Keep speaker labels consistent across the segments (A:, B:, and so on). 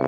A: 大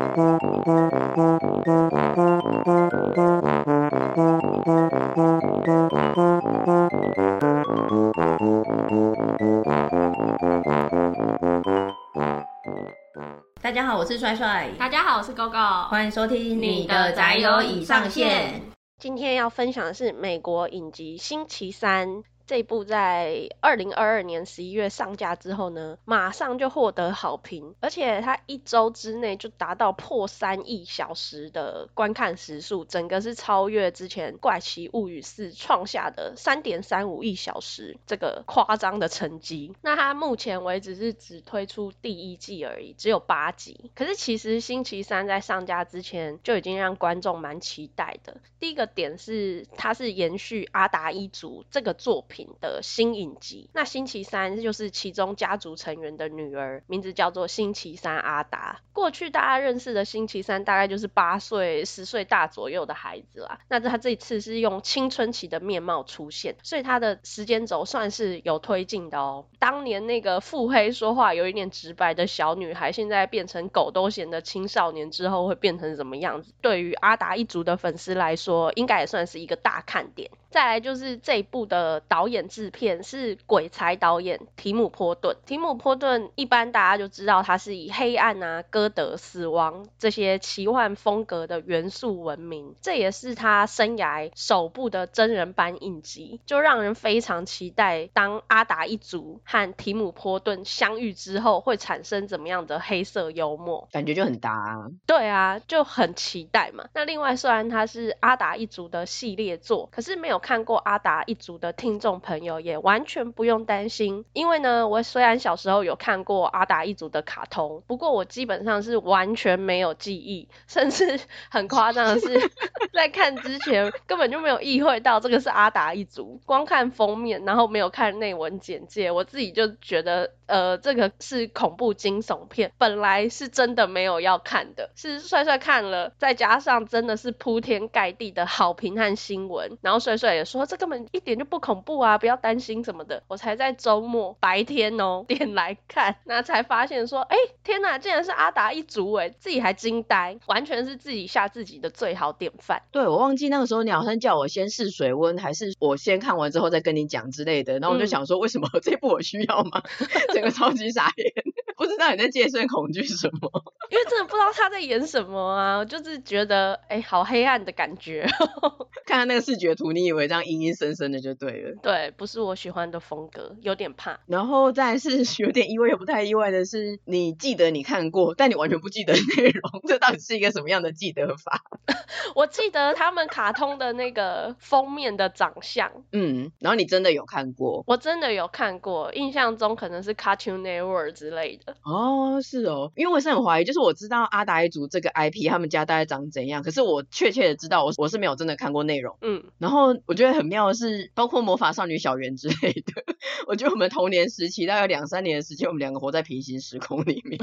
A: 家好，我是帅帅。
B: 大家好，我是 GoGo。
A: 欢迎收听你的宅友已上线。
B: 今天要分享的是美国影集《星期三》。这部在二零二二年十一月上架之后呢，马上就获得好评，而且它一周之内就达到破三亿小时的观看时数，整个是超越之前《怪奇物语四》创下的三点三五亿小时这个夸张的成绩。那它目前为止是只推出第一季而已，只有八集。可是其实星期三在上架之前就已经让观众蛮期待的。第一个点是它是延续阿达一族这个作品。的新影集，那星期三就是其中家族成员的女儿，名字叫做星期三阿达。过去大家认识的星期三大概就是八岁、十岁大左右的孩子啦。那他这一次是用青春期的面貌出现，所以他的时间轴算是有推进的哦。当年那个腹黑说话有一点直白的小女孩，现在变成狗都嫌的青少年之后会变成什么样子？对于阿达一族的粉丝来说，应该也算是一个大看点。再来就是这一部的导演制片是鬼才导演提姆波顿。提姆波顿一般大家就知道他是以黑暗啊、歌德、死亡这些奇幻风格的元素闻名，这也是他生涯首部的真人版影集，就让人非常期待当阿达一族和提姆波顿相遇之后会产生怎么样的黑色幽默，
A: 感觉就很搭啊。
B: 对啊，就很期待嘛。那另外虽然他是阿达一族的系列作，可是没有。看过阿达一族的听众朋友也完全不用担心，因为呢，我虽然小时候有看过阿达一族的卡通，不过我基本上是完全没有记忆，甚至 很夸张的是，在看之前根本就没有意会到这个是阿达一族，光看封面，然后没有看内文简介，我自己就觉得。呃，这个是恐怖惊悚片，本来是真的没有要看的，是帅帅看了，再加上真的是铺天盖地的好评和新闻，然后帅帅也说这根本一点就不恐怖啊，不要担心什么的，我才在周末白天哦 点来看，那才发现说，哎，天哪，竟然是阿达一族哎，自己还惊呆，完全是自己吓自己的最好典范。
A: 对，我忘记那个时候你好像叫我先试水温，还是我先看完之后再跟你讲之类的，然后我就想说，为什么这部我需要吗？个超级傻眼，不知道你在戒慎恐惧什么？
B: 因为真的不知道他在演什么啊，就是觉得哎、欸，好黑暗的感觉。
A: 看他那个视觉图，你以为这样阴阴森森的就对了。
B: 对，不是我喜欢的风格，有点怕。
A: 然后再是有点意外又不太意外的是，你记得你看过，但你完全不记得内容，这到底是一个什么样的记得法？
B: 我记得他们卡通的那个封面的长相，
A: 嗯，然后你真的有看过？
B: 我真的有看过，印象中可能是。Cartoon Network 之类的
A: 哦，是哦，因为我是很怀疑，就是我知道阿达一族这个 IP，他们家大概长怎样，可是我确切的知道，我我是没有真的看过内容，嗯，然后我觉得很妙的是，包括魔法少女小圆之类的，我觉得我们童年时期大概两三年的时间，我们两个活在平行时空里面，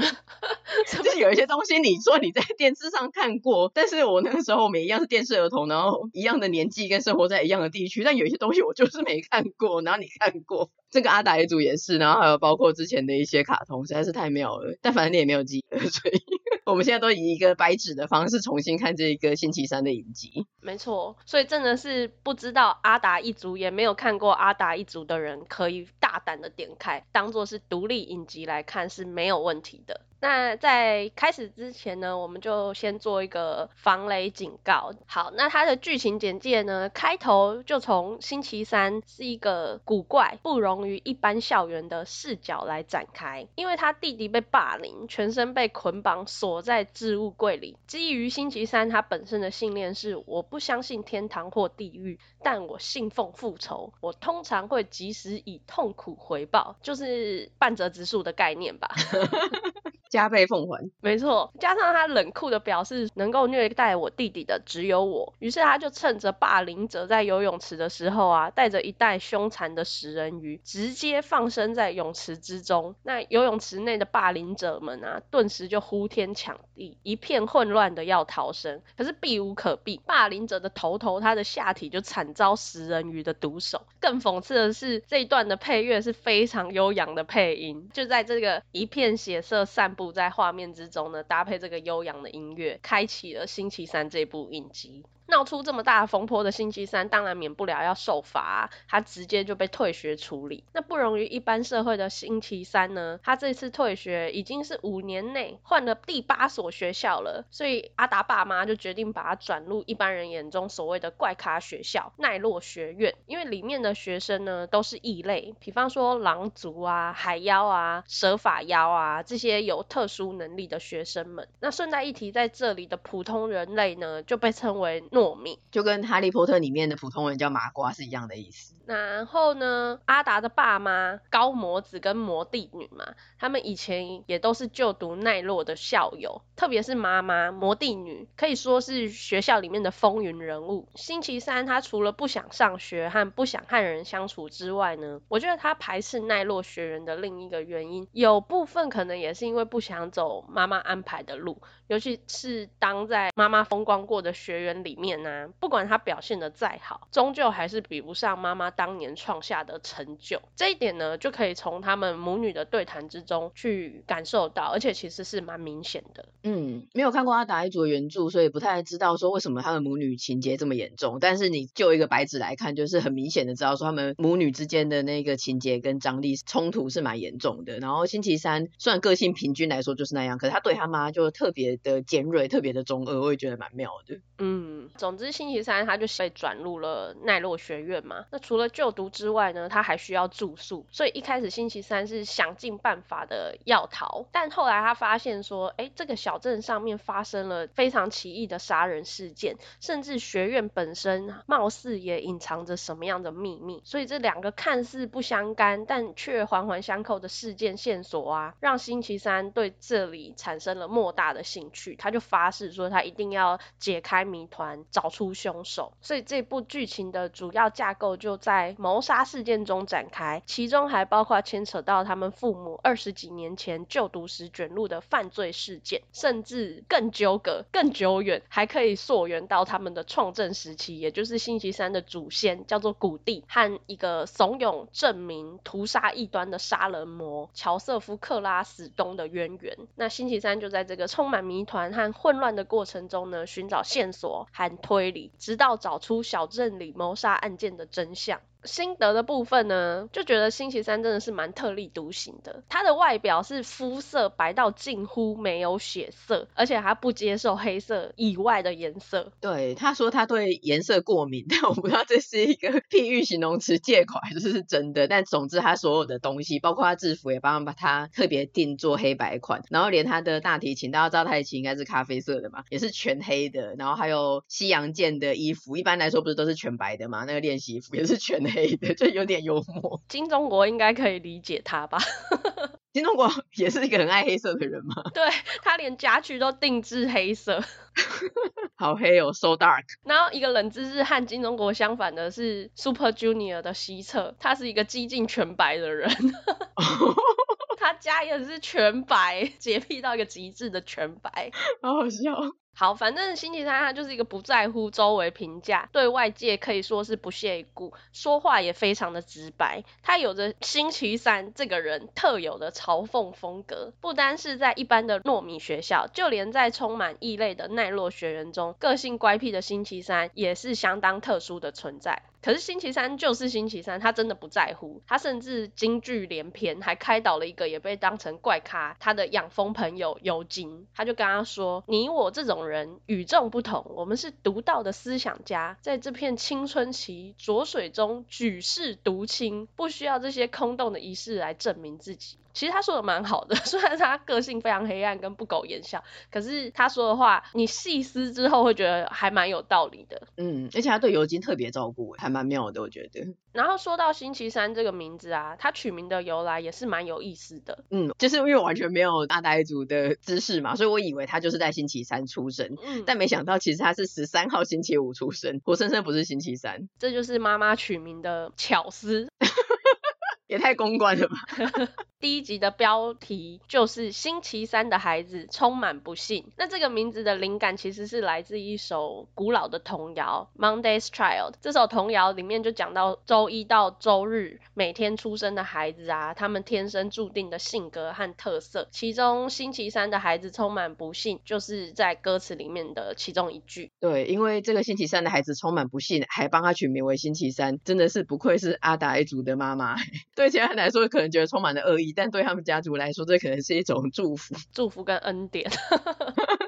A: 就是有一些东西你说你在电视上看过，但是我那个时候我们一样是电视儿童，然后一样的年纪跟生活在一样的地区，但有一些东西我就是没看过，然后你看过。这个阿达一族也是，然后还有包括之前的一些卡通，实在是太妙了。但反正你也没有记得，所以我们现在都以一个白纸的方式重新看这一个星期三的影集。
B: 没错，所以真的是不知道阿达一族，也没有看过阿达一族的人，可以大胆的点开，当做是独立影集来看是没有问题的。那在开始之前呢，我们就先做一个防雷警告。好，那它的剧情简介呢，开头就从星期三是一个古怪、不容于一般校园的视角来展开。因为他弟弟被霸凌，全身被捆绑锁在置物柜里。基于星期三他本身的信念是，我不相信天堂或地狱，但我信奉复仇。我通常会及时以痛苦回报，就是半泽直树的概念吧。
A: 加倍奉还，
B: 没错。加上他冷酷的表示，能够虐待我弟弟的只有我。于是他就趁着霸凌者在游泳池的时候啊，带着一袋凶残的食人鱼，直接放生在泳池之中。那游泳池内的霸凌者们啊，顿时就呼天抢地，一片混乱的要逃生，可是避无可避。霸凌者的头头，他的下体就惨遭食人鱼的毒手。更讽刺的是，这一段的配乐是非常悠扬的配音，就在这个一片血色散。在画面之中呢，搭配这个悠扬的音乐，开启了星期三这部影集。闹出这么大风波的星期三，当然免不了要受罚，他直接就被退学处理。那不容于一般社会的星期三呢，他这次退学已经是五年内换了第八所学校了，所以阿达爸妈就决定把他转入一般人眼中所谓的怪咖学校奈落学院，因为里面的学生呢都是异类，比方说狼族啊、海妖啊、蛇法妖啊这些有特殊能力的学生们。那顺带一提，在这里的普通人类呢就被称为糯米，
A: 就跟哈利波特里面的普通人叫麻瓜是一样的意思。
B: 然后呢，阿达的爸妈高魔子跟魔帝女嘛，他们以前也都是就读奈落的校友，特别是妈妈魔帝女，可以说是学校里面的风云人物。星期三他除了不想上学和不想和人相处之外呢，我觉得他排斥奈落学人的另一个原因，有部分可能也是因为不想走妈妈安排的路，尤其是当在妈妈风光过的学员里面呢、不管他表现得再好，终究还是比不上妈妈当年创下的成就。这一点呢，就可以从他们母女的对谈之中去感受到，而且其实是蛮明显的。
A: 嗯，没有看过阿达一族的原著，所以不太知道说为什么他们母女情节这么严重。但是你就一个白纸来看，就是很明显的知道说他们母女之间的那个情节跟张力冲突是蛮严重的。然后星期三虽然个性平均来说就是那样，可是他对他妈就特别的尖锐，特别的中二，我也觉得蛮妙的。
B: 嗯，总之星期三他就被转入了奈落学院嘛。那除了就读之外呢，他还需要住宿，所以一开始星期三是想尽办法的要逃，但后来他发现说，哎，这个小镇上面发生了非常奇异的杀人事件，甚至学院本身貌似也隐藏着什么样的秘密，所以这两个看似不相干，但却环环相扣的事件线索啊，让星期三对这里产生了莫大的兴去，他就发誓说他一定要解开谜团，找出凶手。所以这部剧情的主要架构就在谋杀事件中展开，其中还包括牵扯到他们父母二十几年前就读时卷入的犯罪事件，甚至更纠葛、更久远，还可以溯源到他们的创镇时期，也就是星期三的祖先叫做古蒂和一个怂恿镇民屠杀异端的杀人魔乔瑟夫·克拉史东的渊源。那星期三就在这个充满谜团和混乱的过程中呢，寻找线索和推理，直到找出小镇里谋杀案件的真相。心得的部分呢，就觉得星期三真的是蛮特立独行的。他的外表是肤色白到近乎没有血色，而且他不接受黑色以外的颜色。
A: 对，他说他对颜色过敏，但我不知道这是一个譬喻形容词借口还是是真的。但总之，他所有的东西，包括他制服，也帮他把他特别定做黑白款，然后连他的大提琴，大家知道大提琴应该是咖啡色的嘛，也是全黑的。然后还有西洋剑的衣服，一般来说不是都是全白的嘛？那个练习服也是全黑。黑的就有点幽默，
B: 金钟国应该可以理解他吧？
A: 金钟国也是一个很爱黑色的人嘛？
B: 对，他连家具都定制黑色，
A: 好黑哦，so dark。
B: 然后一个冷知识和金钟国相反的是，Super Junior 的西侧，他是一个几近全白的人，他家也是全白，洁癖到一个极致的全白，
A: 好好笑。
B: 好，反正星期三他就是一个不在乎周围评价，对外界可以说是不屑一顾，说话也非常的直白。他有着星期三这个人特有的嘲讽风格，不单是在一般的糯米学校，就连在充满异类的奈落学人中，个性乖僻的星期三也是相当特殊的存在。可是星期三就是星期三，他真的不在乎，他甚至金句连篇，还开导了一个也被当成怪咖他的养蜂朋友尤金，他就跟他说：“你我这种人与众不同，我们是独到的思想家，在这片青春期浊水中举世独清，不需要这些空洞的仪式来证明自己。”其实他说的蛮好的，虽然他个性非常黑暗跟不苟言笑，可是他说的话，你细思之后会觉得还蛮有道理的。
A: 嗯，而且他对尤金特别照顾，还蛮妙的，我觉得。
B: 然后说到星期三这个名字啊，他取名的由来也是蛮有意思的。
A: 嗯，就是因为我完全没有大呆族的知识嘛，所以我以为他就是在星期三出生，嗯，但没想到其实他是十三号星期五出生，活生生不是星期三。
B: 这就是妈妈取名的巧思。
A: 也太公关了吧！
B: 第一集的标题就是星期三的孩子充满不幸。那这个名字的灵感其实是来自一首古老的童谣《Monday's Child》。这首童谣里面就讲到周一到周日每天出生的孩子啊，他们天生注定的性格和特色。其中星期三的孩子充满不幸，就是在歌词里面的其中一句。
A: 对，因为这个星期三的孩子充满不幸，还帮他取名为星期三，真的是不愧是阿达一族的妈妈。对其他人来说，可能觉得充满了恶意，但对他们家族来说，这可能是一种祝福，
B: 祝福跟恩典。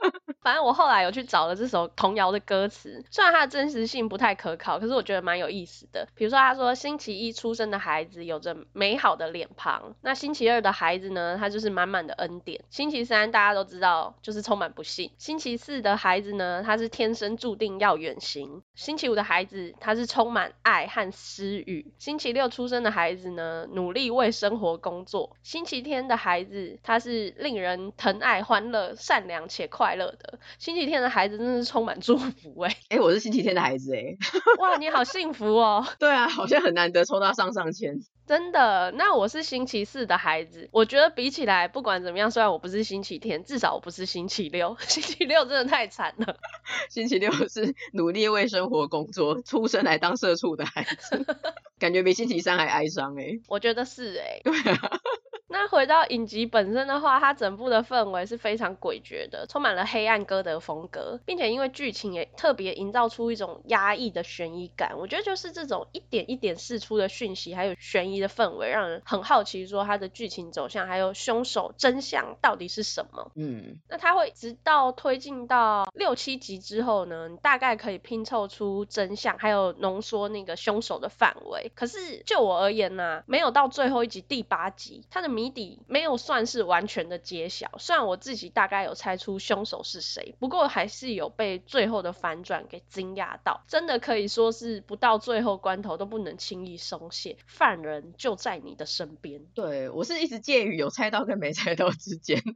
B: 反正我后来有去找了这首童谣的歌词，虽然它的真实性不太可靠，可是我觉得蛮有意思的。比如说，他说星期一出生的孩子有着美好的脸庞，那星期二的孩子呢，他就是满满的恩典。星期三大家都知道就是充满不幸。星期四的孩子呢，他是天生注定要远行。星期五的孩子他是充满爱和私欲。星期六出生的孩子呢，努力为生活工作。星期天的孩子他是令人疼爱、欢乐、善良且快乐的。星期天的孩子真是充满祝福哎、
A: 欸！哎、欸，我是星期天的孩子哎、欸！
B: 哇，你好幸福哦！
A: 对啊，好像很难得抽到上上签。
B: 真的，那我是星期四的孩子。我觉得比起来，不管怎么样，虽然我不是星期天，至少我不是星期六。星期六真的太惨了。
A: 星期六是努力为生活工作，出生来当社畜的孩子，感觉比星期三还哀伤哎、欸。
B: 我觉得是哎、欸。
A: 对啊。
B: 那回到影集本身的话，它整部的氛围是非常诡谲的，充满了黑暗哥德风格，并且因为剧情也特别营造出一种压抑的悬疑感。我觉得就是这种一点一点释出的讯息，还有悬疑的氛围，让人很好奇说它的剧情走向，还有凶手真相到底是什么。
A: 嗯，
B: 那它会直到推进到六七集之后呢，你大概可以拼凑出真相，还有浓缩那个凶手的范围。可是就我而言呢、啊，没有到最后一集第八集，它的谜谜底没有算是完全的揭晓，虽然我自己大概有猜出凶手是谁，不过还是有被最后的反转给惊讶到，真的可以说是不到最后关头都不能轻易松懈，犯人就在你的身边。
A: 对，我是一直介于有猜到跟没猜到之间。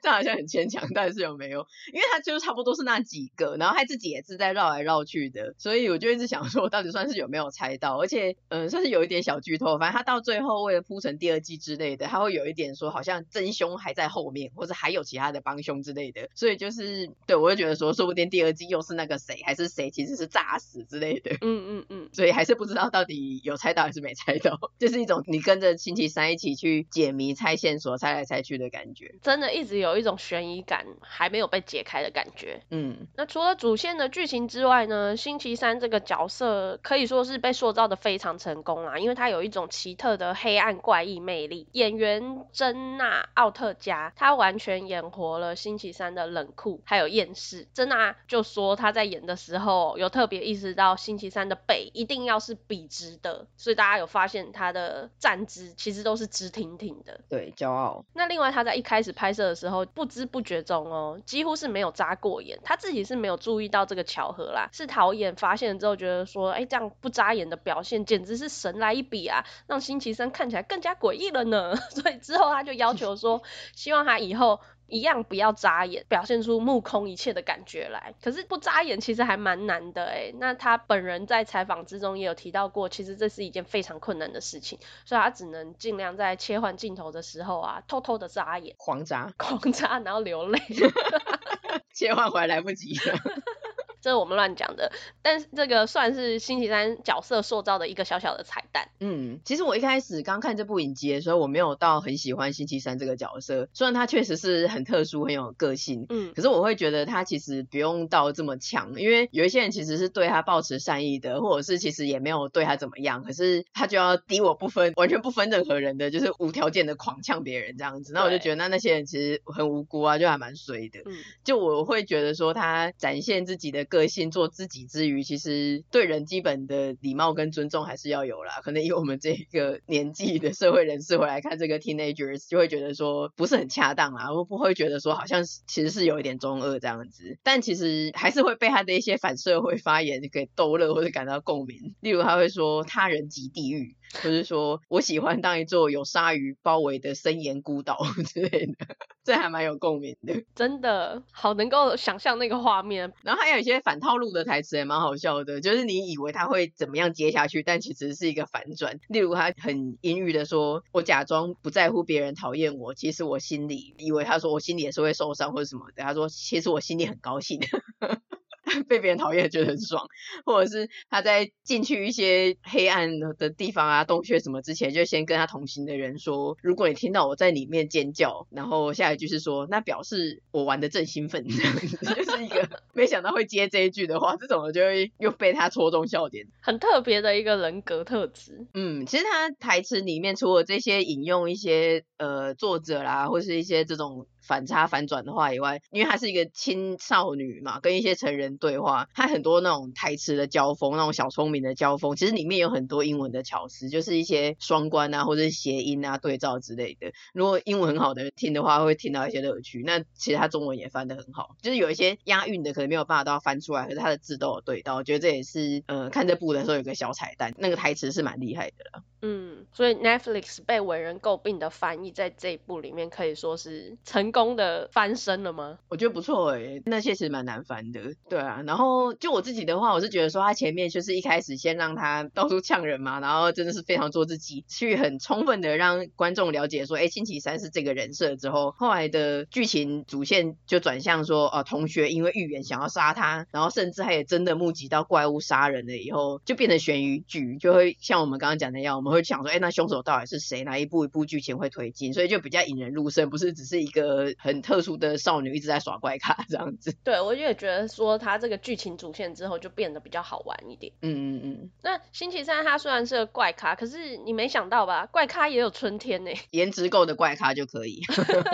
A: 这好像很牵强，但是有没有？因为他就是差不多是那几个，然后他自己也是在绕来绕去的，所以我就一直想说，我到底算是有没有猜到？而且，嗯，算是有一点小剧透。反正他到最后为了铺成第二季之类的，他会有一点说，好像真凶还在后面，或者还有其他的帮凶之类的。所以就是，对我就觉得说，说不定第二季又是那个谁，还是谁其实是诈死之类的。
B: 嗯嗯嗯。
A: 所以还是不知道到底有猜到还是没猜到，就是一种你跟着星期三一起去解谜、猜线索、猜来猜去的感觉。
B: 真的一直有。有一种悬疑感还没有被解开的感觉。
A: 嗯，
B: 那除了主线的剧情之外呢，星期三这个角色可以说是被塑造的非常成功啦，因为他有一种奇特的黑暗怪异魅力。演员原珍娜奥特加，她完全演活了星期三的冷酷还有厌世。珍娜就说她在演的时候有特别意识到星期三的背一定要是笔直的，所以大家有发现他的站姿其实都是直挺挺的。
A: 对，骄傲。
B: 那另外他在一开始拍摄的时候。不知不觉中哦，几乎是没有眨过眼，他自己是没有注意到这个巧合啦，是导演发现之后觉得说，哎，这样不眨眼的表现简直是神来一笔啊，让星期三看起来更加诡异了呢。所以之后他就要求说，希望他以后。一样不要眨眼，表现出目空一切的感觉来。可是不眨眼其实还蛮难的诶。那他本人在采访之中也有提到过，其实这是一件非常困难的事情，所以他只能尽量在切换镜头的时候啊，偷偷的眨眼，
A: 狂眨，
B: 狂 眨，然后流泪。
A: 切换回来来不及了。
B: 这是我们乱讲的，但是这个算是星期三角色塑造的一个小小的彩蛋。
A: 嗯，其实我一开始刚看这部影集的时候，我没有到很喜欢星期三这个角色，虽然他确实是很特殊、很有个性，嗯，可是我会觉得他其实不用到这么强，因为有一些人其实是对他抱持善意的，或者是其实也没有对他怎么样，可是他就要敌我不分，完全不分任何人的，就是无条件的狂呛别人这样子。那我就觉得那那些人其实很无辜啊，就还蛮衰的。嗯，就我会觉得说他展现自己的。个性做自己之余，其实对人基本的礼貌跟尊重还是要有啦。可能以我们这个年纪的社会人士回来看这个 teenagers，就会觉得说不是很恰当啊，我不会觉得说好像其实是有一点中二这样子。但其实还是会被他的一些反社会发言给逗乐或者感到共鸣。例如他会说他人即地狱，或是说我喜欢当一座有鲨鱼包围的森严孤岛 之类的，这还蛮有共鸣的。
B: 真的好能够想象那个画面。
A: 然后还有一些反套路的台词也蛮好笑的，就是你以为他会怎么样接下去，但其实是一个反转。例如他很阴郁的说：“我假装不在乎别人讨厌我，其实我心里以为他说我心里也是会受伤或者什么的。”他说：“其实我心里很高兴。” 被别人讨厌觉得很爽，或者是他在进去一些黑暗的地方啊、洞穴什么之前，就先跟他同行的人说：如果你听到我在里面尖叫，然后下一句是说，那表示我玩的正兴奋，这样子就是一个没想到会接这一句的话，这种就会又被他戳中笑点，
B: 很特别的一个人格特质。
A: 嗯，其实他台词里面除了这些引用一些呃作者啦，或是一些这种。反差反转的话以外，因为她是一个青少女嘛，跟一些成人对话，她很多那种台词的交锋，那种小聪明的交锋，其实里面有很多英文的巧思，就是一些双关啊，或者是谐音啊、对照之类的。如果英文很好的人听的话，会听到一些乐趣。那其实他中文也翻得很好，就是有一些押韵的可能没有办法都要翻出来，可是他的字都有对到。我觉得这也是呃看这部的时候有个小彩蛋，那个台词是蛮厉害的啦。
B: 嗯，所以 Netflix 被为人诟病的翻译，在这一部里面可以说是成功的翻身了吗？
A: 我觉得不错哎、那些其实蛮难翻的。对啊，然后就我自己的话，我是觉得说他前面就是一开始先让他到处呛人嘛，然后真的是非常做自己，去很充分的让观众了解说，哎、星期三是这个人设之后，后来的剧情主线就转向说，哦、呃，同学因为预言想要杀他，然后甚至他也真的目击到怪物杀人了以后，就变成悬疑剧，就会像我们刚刚讲的样，我们。会想说，哎，那凶手到底是谁？哪一步一步剧情会推进？所以就比较引人入胜，不是只是一个很特殊的少女一直在耍怪咖这样子。
B: 对，我也觉得说他这个剧情主线之后就变得比较好玩一点。
A: 嗯嗯嗯。
B: 那星期三他虽然是个怪咖，可是你没想到吧？怪咖也有春天呢。
A: 颜值够的怪咖就可以，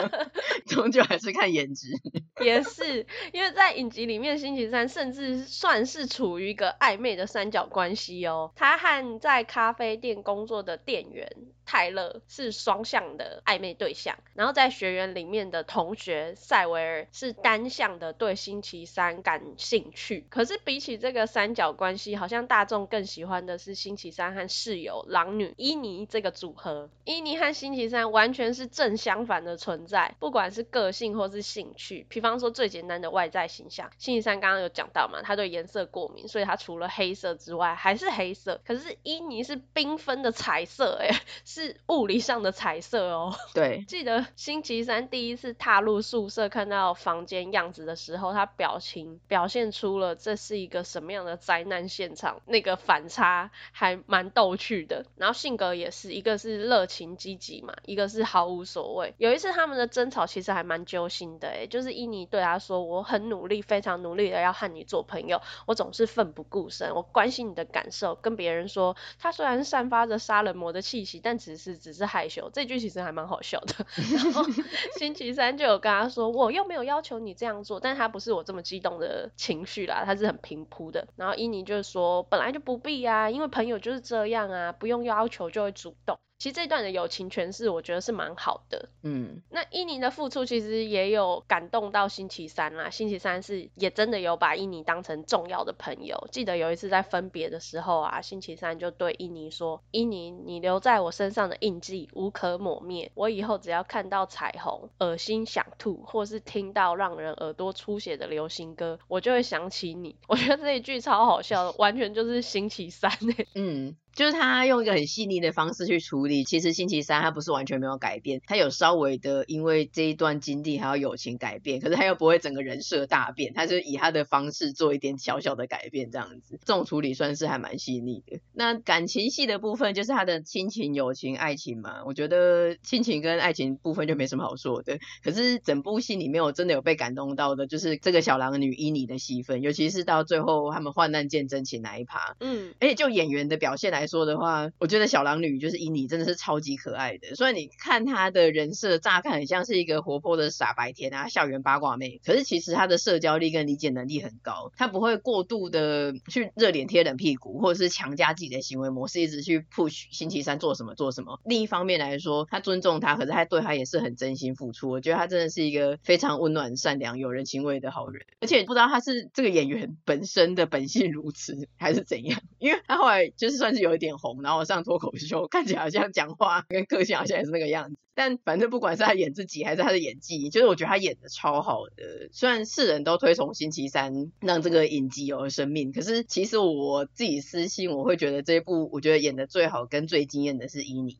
A: 终究还是看颜值。
B: 也是，因为在影集里面，星期三甚至算是处于一个暧昧的三角关系哦。他和在咖啡店工工作的店员泰勒是双向的暧昧对象，然后在学园里面的同学赛维尔是单向的对星期三感兴趣。可是比起这个三角关系，好像大众更喜欢的是星期三和室友狼女伊妮这个组合。伊妮和星期三完全是正相反的存在，不管是个性或是兴趣。比方说最简单的外在形象，星期三刚刚有讲到嘛，他对颜色过敏，所以他除了黑色之外还是黑色。可是伊妮是缤纷的彩色，哎，是物理上的彩色哦。
A: 对，
B: 记得星期三第一次踏入宿舍看到房间样子的时候，他表情表现出了这是一个什么样的灾难现场，那个反差还蛮逗趣的。然后性格也是一个是热情积极嘛，一个是毫无所谓。有一次他们的争吵其实还蛮揪心的，哎，就是伊尼对他说：“我很努力，非常努力的要和你做朋友，我总是奋不顾身，我关心你的感受，跟别人说他虽然散发着杀人。”魔的气息，但只是只是害羞。这句其实还蛮好笑的。然后 星期三就有跟他说，我又没有要求你这样做，但他不是我这么激动的情绪啦，他是很平铺的。然后伊妮就是说，本来就不必啊，因为朋友就是这样啊，不用要求就会主动。其实这段的友情诠释，我觉得是蛮好的。
A: 嗯，
B: 那伊尼的付出其实也有感动到星期三啦。星期三是也真的有把伊尼当成重要的朋友。记得有一次在分别的时候啊，星期三就对伊尼说：“伊尼，你留在我身上的印记无可抹灭。我以后只要看到彩虹，恶心想吐，或是听到让人耳朵出血的流行歌，我就会想起你。”我觉得这一句超好笑的，完全就是星期三欸。
A: 嗯。就是他用一个很细腻的方式去处理，其实星期三他不是完全没有改变，他有稍微的因为这一段经历还有友情改变，可是他又不会整个人设大变，他就以他的方式做一点小小的改变这样子，这种处理算是还蛮细腻的。那感情戏的部分就是他的亲情、友情、爱情嘛，我觉得亲情跟爱情部分就没什么好说的，可是整部戏里面我真的有被感动到的，就是这个小狼女伊妮的戏份，尤其是到最后他们患难见真情那一趴，嗯，而且就演员的表现来来说的话，我觉得小狼女就是伊妮，真的是超级可爱的。所以你看她的人设，乍看很像是一个活泼的傻白甜啊，校园八卦妹。可是其实她的社交力跟理解能力很高，她不会过度的去热脸贴冷屁股，或者是强加自己的行为模式，一直去 push 星期三做什么做什么。另一方面来说，她尊重他，可是她对他也是很真心付出。我觉得她真的是一个非常温暖、善良、有人情味的好人。而且不知道她是这个演员本身的本性如此，还是怎样，因为她后来就是算是有。有点红，然后上脱口秀，看起来好像讲话跟个性好像也是那个样子。但反正不管是他演自己还是他的演技，就是我觉得他演的超好的。虽然世人都推崇星期三让这个影集有了生命，可是其实我自己私信我会觉得这一部我觉得演的最好跟最惊艳的是伊妮。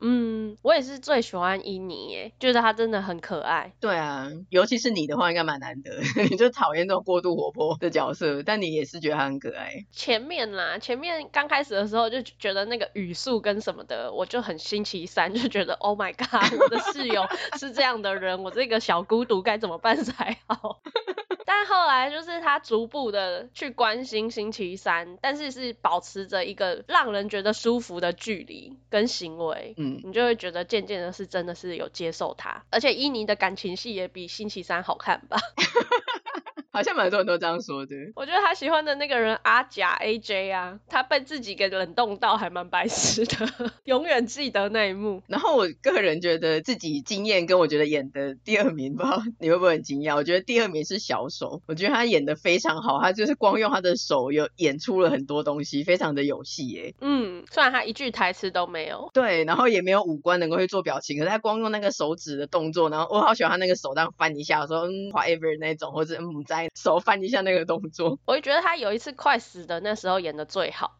B: 嗯，我也是最喜欢伊妮耶，觉得她真的很可爱。
A: 对啊，尤其是你的话应该蛮难得，你就讨厌这种过度活泼的角色，但你也是觉得她很可爱。
B: 前面啦，前面刚开始的时候就觉得那个语速跟什么的，我就很星期三，就觉得 Oh my God。我的室友是这样的人，我这个小孤独该怎么办才好？但后来就是他逐步的去关心星期三，但是是保持着一个让人觉得舒服的距离跟行为，嗯，你就会觉得渐渐的是真的是有接受他，而且伊妮的感情戏也比星期三好看吧。
A: 好像蛮多人都这样说的。
B: 我觉得他喜欢的那个人阿甲 AJ 啊，他被自己给冷冻到还蛮白痴的，永远记得那一幕。
A: 然后我个人觉得自己经验，跟我觉得演的第二名，不知道你会不会很惊讶？我觉得第二名是小手，我觉得他演的非常好，他就是光用他的手有演出了很多东西，非常的有戏耶。
B: 嗯，虽然他一句台词都没有，
A: 对，然后也没有五官能够去做表情，可是他光用那个手指的动作，然后我好喜欢他那个手这样翻一下，说嗯 whatever 那种，或者嗯在。手翻一下那个动作，
B: 我就觉得他有一次快死的那时候演的最好。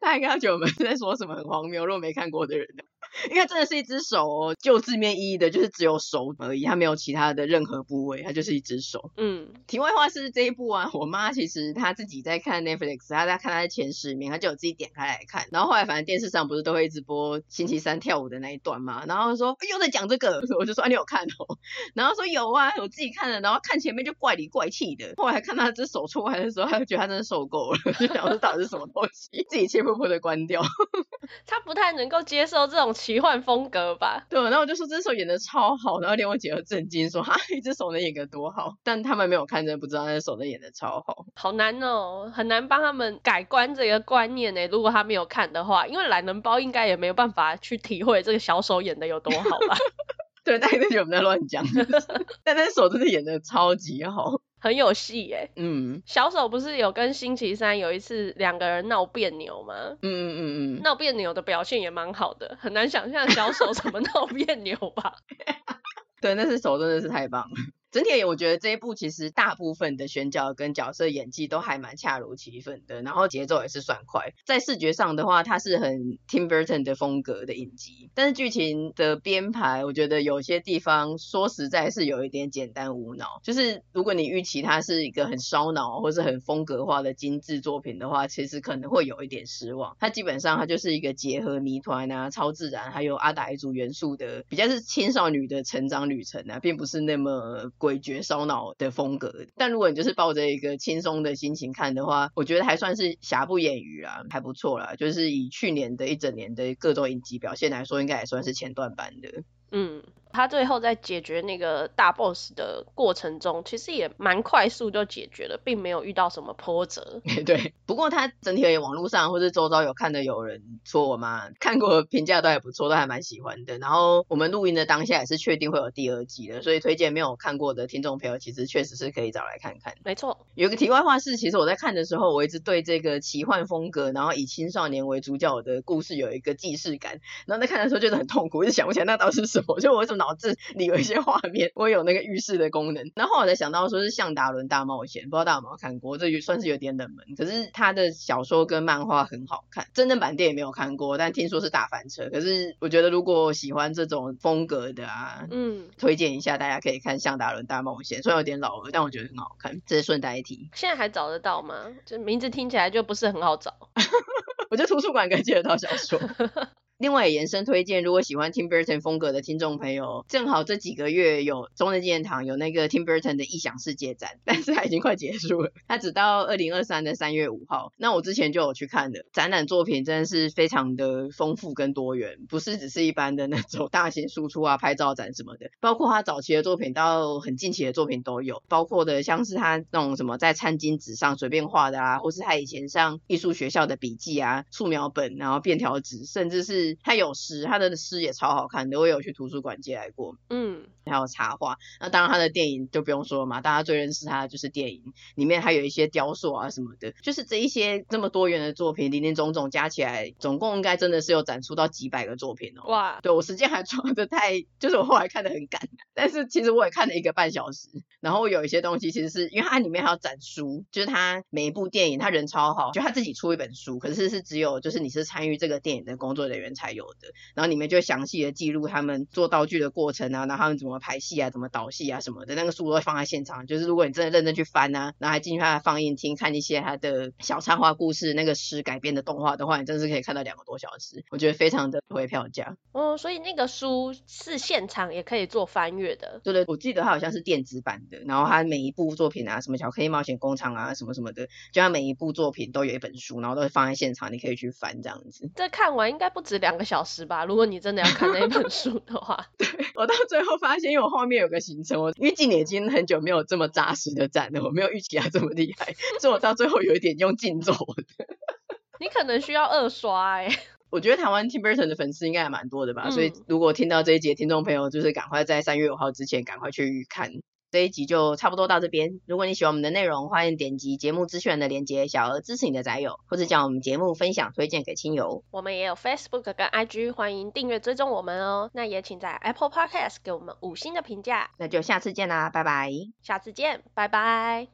A: 他应该觉得我们在说什么很荒谬，如果没看过的人。因为真的是一只手哦，就字面意义的，就是只有手而已，它没有其他的任何部位，它就是一只手。嗯，题外话是这一部啊，我妈其实她自己在看 Netflix，她在看她的前十名，她就有自己点开来看。然后后来反正电视上不是都会一直播星期三跳舞的那一段嘛，然后说又在讲这个，我就说啊你有看哦，然后说有啊，我自己看了，然后看前面就怪里怪气的，后来还看她只手出来的时候，她就觉得她真的受够了，就想说到底是什么东西，自己气噗噗的关掉。
B: 她不太能够接受这种。奇幻风格吧，
A: 对，然后我就说这只手演的超好，然后连我姐都震惊说哈，一只手能演个多好，但他们没有看，真的不知道那只手能演的超好，
B: 好难哦，很难帮他们改观这个观念呢。如果他没有看的话，因为懒人包应该也没有办法去体会这个小手演的有多好吧？
A: 对，大家都觉得我们在乱讲，但那手真的演的超级好。
B: 很有戏耶，嗯，小手不是有跟星期三有一次两个人闹别扭吗？嗯嗯嗯嗯，闹别扭的表现也蛮好的，很难想象小手怎么闹别扭吧？
A: 对，那只手真的是太棒了。整体，我觉得这一部其实大部分的选角跟角色演技都还蛮恰如其分的，然后节奏也是算快。在视觉上的话，它是很 Tim Burton 的风格的影集，但是剧情的编排，我觉得有些地方说实在是有一点简单无脑。就是如果你预期它是一个很烧脑或是很风格化的精致作品的话，其实可能会有一点失望。它基本上它就是一个结合谜团啊、超自然还有阿达一族元素的，比较是青少女的成长旅程啊，并不是那么。诡谲烧脑的风格，但如果你就是抱着一个轻松的心情看的话，我觉得还算是瑕不掩瑜啦，还不错啦。就是以去年的一整年的各种影集表现来说，应该也算是前段版的。嗯。他最后在解决那个大 boss 的过程中，其实也蛮快速就解决了，并没有遇到什么波折。对，不过他整体而言，网络上或者周遭有看的有人说我妈看过，评价都还不错，都还蛮喜欢的。然后我们录音的当下也是确定会有第二季的，所以推荐没有看过的听众朋友，其实确实是可以找来看看。没错，有一个题外话是，其实我在看的时候，我一直对这个奇幻风格，然后以青少年为主角的故事有一个既视感，然后在看的时候觉得很痛苦，一直想不起来那到底是什么，就我为什么？脑子里有一些画面，我有那个预示的功能。然后我才想到说是《向达伦大冒险》，不知道大家有没有看过？这就算是有点冷门。可是他的小说跟漫画很好看，真正版电影没有看过，但听说是大翻车。可是我觉得如果喜欢这种风格的啊，嗯，推荐一下大家可以看《向达伦大冒险》，虽然有点老了，但我觉得很好看。这是顺带一提。现在还找得到吗？就名字听起来就不是很好找。我觉得图书馆可以借得到小说。另外也延伸推荐，如果喜欢 Tim Burton 风格的听众朋友，正好这几个月有中正纪念堂有那个 Tim Burton 的异想世界展，但是它已经快结束了，它只到二零二三的三月五号。那我之前就有去看的，展览作品真的是非常的丰富跟多元，不是只是一般的那种大型输出啊、拍照展什么的，包括他早期的作品到很近期的作品都有，包括的像是他那种什么在餐巾纸上随便画的啊，或是他以前上艺术学校的笔记啊、素描本，然后便条纸，甚至是。是它有诗，他的诗也超好看的，我有去图书馆借来过。嗯，还有插画。那当然，他的电影就不用说了嘛，大家最认识他的就是电影里面还有一些雕塑啊什么的，就是这一些这么多元的作品，林林总总加起来，总共应该真的是有展出到几百个作品哦。哇，对，我时间还抓得太，就是我后来看的很赶，但是其实我也看了一个半小时。然后有一些东西其实是因为它里面还要展书，就是他每一部电影，他人超好，就他自己出一本书，可是是只有就是你是参与这个电影的工作人员才有的。然后里面就详细的记录他们做道具的过程啊，然后他们怎么排戏啊，怎么导戏啊什么的，那个书都会放在现场。就是如果你真的认真去翻啊，然后还进去他的放映厅看一些他的小插画故事，那个诗改编的动画的话，你真的是可以看到两个多小时，我觉得非常的回票价。
B: 哦，所以那个书是现场也可以做翻阅的。
A: 对对，我记得它好像是电子版的，然后它每一部作品啊，什么巧克力冒险工厂啊，什么什么的，就它每一部作品都有一本书，然后都会放在现场，你可以去翻这样子。
B: 这看完应该不止两个小时吧？如果你真的要看那本书的话。
A: 对，我到最后发现，因为我后面有个行程，我预计你已经很久没有这么扎实的站了，我没有预期它这么厉害，所以我到最后有一点用尽走的。
B: 你可能需要二刷哎、欸。
A: 我觉得台湾 Tim Burton 的粉丝应该还蛮多的吧，嗯、所以如果听到这一节听众朋友，就是赶快在三月五号之前赶快去看。这一集就差不多到这边。如果你喜欢我们的内容，欢迎点击节目资讯的链接，小额支持你的宅友，或者将我们节目分享推荐给亲友。
B: 我们也有 Facebook 跟 IG，欢迎订阅追踪我们哦。那也请在 Apple Podcast 给我们五星的评价。
A: 那就下次见啦，拜拜。
B: 下次见，拜拜。